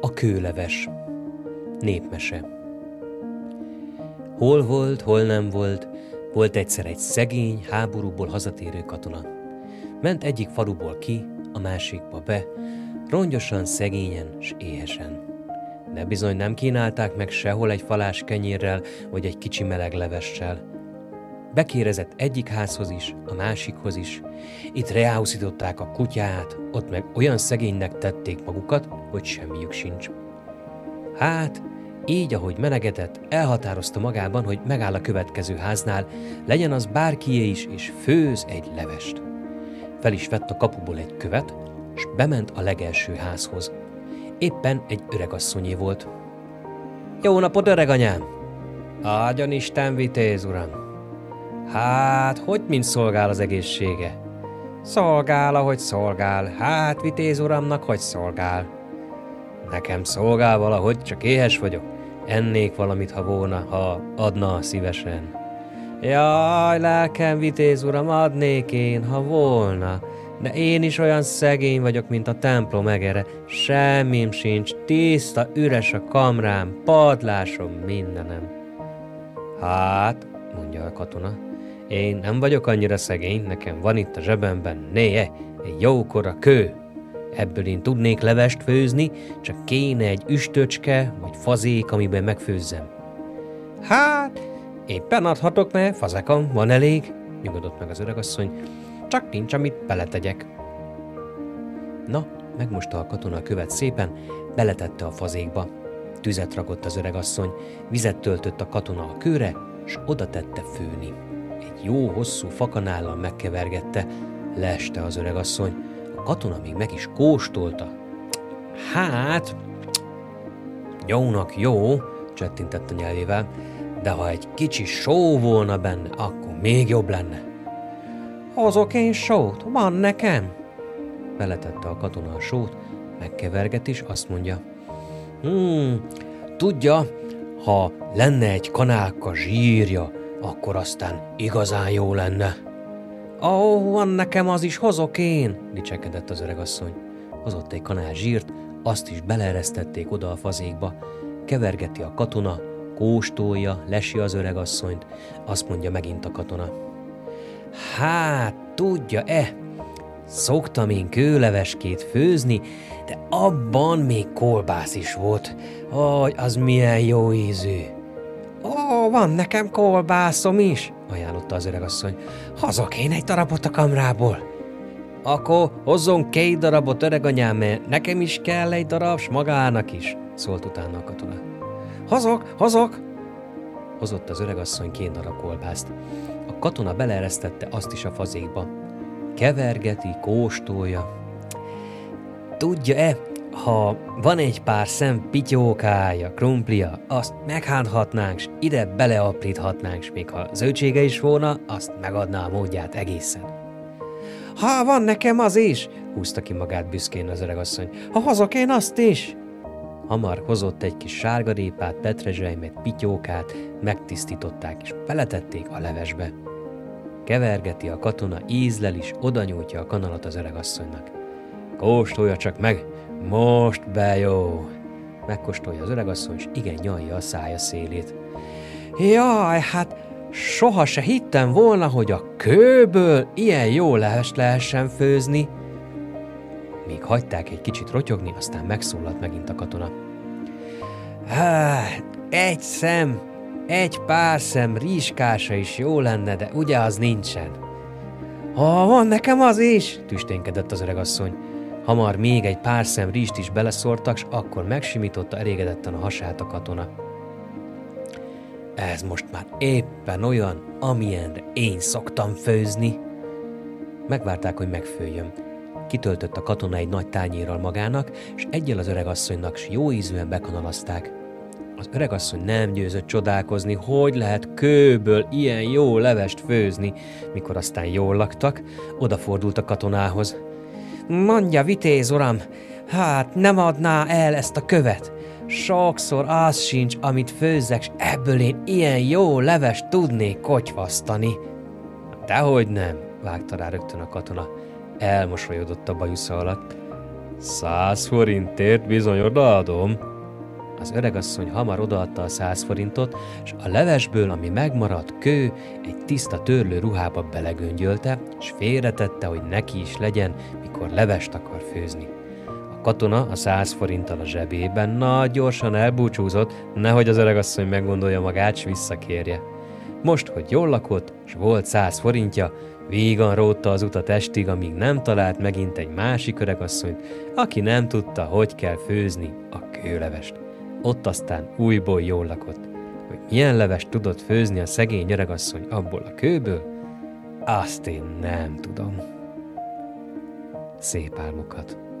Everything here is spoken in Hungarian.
A kőleves Népmese Hol volt, hol nem volt, volt egyszer egy szegény, háborúból hazatérő katona. Ment egyik faluból ki, a másikba be, rongyosan, szegényen s éhesen. De bizony nem kínálták meg sehol egy falás kenyérrel, vagy egy kicsi meleg levessel. Bekérezett egyik házhoz is, a másikhoz is. Itt reáuszították a kutyát, ott meg olyan szegénynek tették magukat, hogy semmiük sincs. Hát, így, ahogy menegedett, elhatározta magában, hogy megáll a következő háznál, legyen az bárkié is, és főz egy levest. Fel is vett a kapuból egy követ, és bement a legelső házhoz. Éppen egy öregasszonyé volt. Jó napot, öreganyám! Ágyan Isten vitéz, uram! Hát, hogy mint szolgál az egészsége? Szolgál, ahogy szolgál. Hát, vitéz uramnak, hogy szolgál. Nekem szolgál valahogy, csak éhes vagyok. Ennék valamit, ha volna, ha adna szívesen. Jaj, lelkem, vitéz uram, adnék én, ha volna. De én is olyan szegény vagyok, mint a templom egere. Semmim sincs, tiszta, üres a kamrám, padlásom, mindenem. Hát, mondja a katona, én nem vagyok annyira szegény, nekem van itt a zsebemben néje, egy jókora kő. Ebből én tudnék levest főzni, csak kéne egy üstöcske vagy fazék, amiben megfőzzem. Hát, éppen adhatok, mert fazekam van elég, nyugodott meg az öregasszony, csak nincs, amit beletegyek. Na, megmosta a katona a követ szépen, beletette a fazékba. Tüzet rakott az öregasszony, vizet töltött a katona a kőre, s oda tette főni. Egy jó hosszú fakanállal megkevergette, leeste az öregasszony, a katona még meg is kóstolta. Hát, jónak jó, csettintett a nyelvével, de ha egy kicsi só volna benne, akkor még jobb lenne. Hozok én sót, van nekem? Beletette a katona a sót, megkeverget is, azt mondja. Hmm, tudja, ha lenne egy kanálka zsírja, akkor aztán igazán jó lenne. Ó, oh, van nekem az is, hozok én, dicsekedett az öregasszony. Hozott egy kanál zsírt, azt is beleeresztették oda a fazékba. Kevergeti a katona, kóstolja, lesi az öregasszonyt, azt mondja megint a katona. Hát, tudja-e, szoktam én kőleveskét főzni, de abban még kolbász is volt. Hogy az milyen jó ízű. Van nekem kolbászom is, ajánlotta az öregasszony. Hazok én egy darabot a kamrából. Akkor hozzon két darabot, öreganyám, mert nekem is kell egy darab, s magának is, szólt utána a katona. Hozok, hozok! Hozott az öregasszony két darab kolbászt. A katona beleeresztette azt is a fazékba. Kevergeti, kóstolja. Tudja-e, ha van egy pár szem pityókája, krumplia, azt meghánthatnánk, s ide beleapríthatnánk, s még ha zöldsége is volna, azt megadná a módját egészen. Ha van nekem az is, húzta ki magát büszkén az öregasszony. Ha hozok én azt is. Hamar hozott egy kis sárgarépát, petrezselymet, pityókát, megtisztították és beletették a levesbe. Kevergeti a katona, ízlel is, oda nyújtja a kanalat az öregasszonynak. Kóstolja csak meg, most be jó! Megkóstolja az öregasszony, és igen nyalja a szája szélét. Jaj, hát soha se hittem volna, hogy a kőből ilyen jó lehest lehessen főzni. Még hagyták egy kicsit rotyogni, aztán megszólalt megint a katona. Hát, egy szem, egy pár szem rizskása is jó lenne, de ugye az nincsen. Ha van nekem az is, tüsténkedett az öregasszony. Hamar még egy pár szem rizst is beleszórtak, s akkor megsimította elégedetten a hasát a katona. Ez most már éppen olyan, amilyenre én szoktam főzni. Megvárták, hogy megfőjön. Kitöltött a katona egy nagy tányérral magának, és egyel az öregasszonynak, s jó ízűen bekanalazták. Az öregasszony nem győzött csodálkozni, hogy lehet kőből ilyen jó levest főzni, mikor aztán jól laktak, odafordult a katonához. Mondja, vitéz uram, hát nem adná el ezt a követ? Sokszor az sincs, amit főzzek, s ebből én ilyen jó levest tudnék kotyvasztani. Dehogy nem, vágta rá rögtön a katona. Elmosolyodott a bajusza alatt. Száz forintért bizony odaadom. Az öregasszony hamar odaadta a száz forintot, és a levesből, ami megmaradt, kő egy tiszta törlő ruhába belegöngyölte, és félretette, hogy neki is legyen, mikor levest akar főzni. A katona a száz forinttal a zsebében nagy gyorsan elbúcsúzott, nehogy az öregasszony meggondolja magát, s visszakérje. Most, hogy jól lakott, s volt száz forintja, Vígan rótta az utat estig, amíg nem talált megint egy másik öregasszonyt, aki nem tudta, hogy kell főzni a kőlevest. Ott aztán újból jól lakott. Hogy milyen levest tudott főzni a szegény öregasszony abból a kőből, azt én nem tudom. Szép álmokat!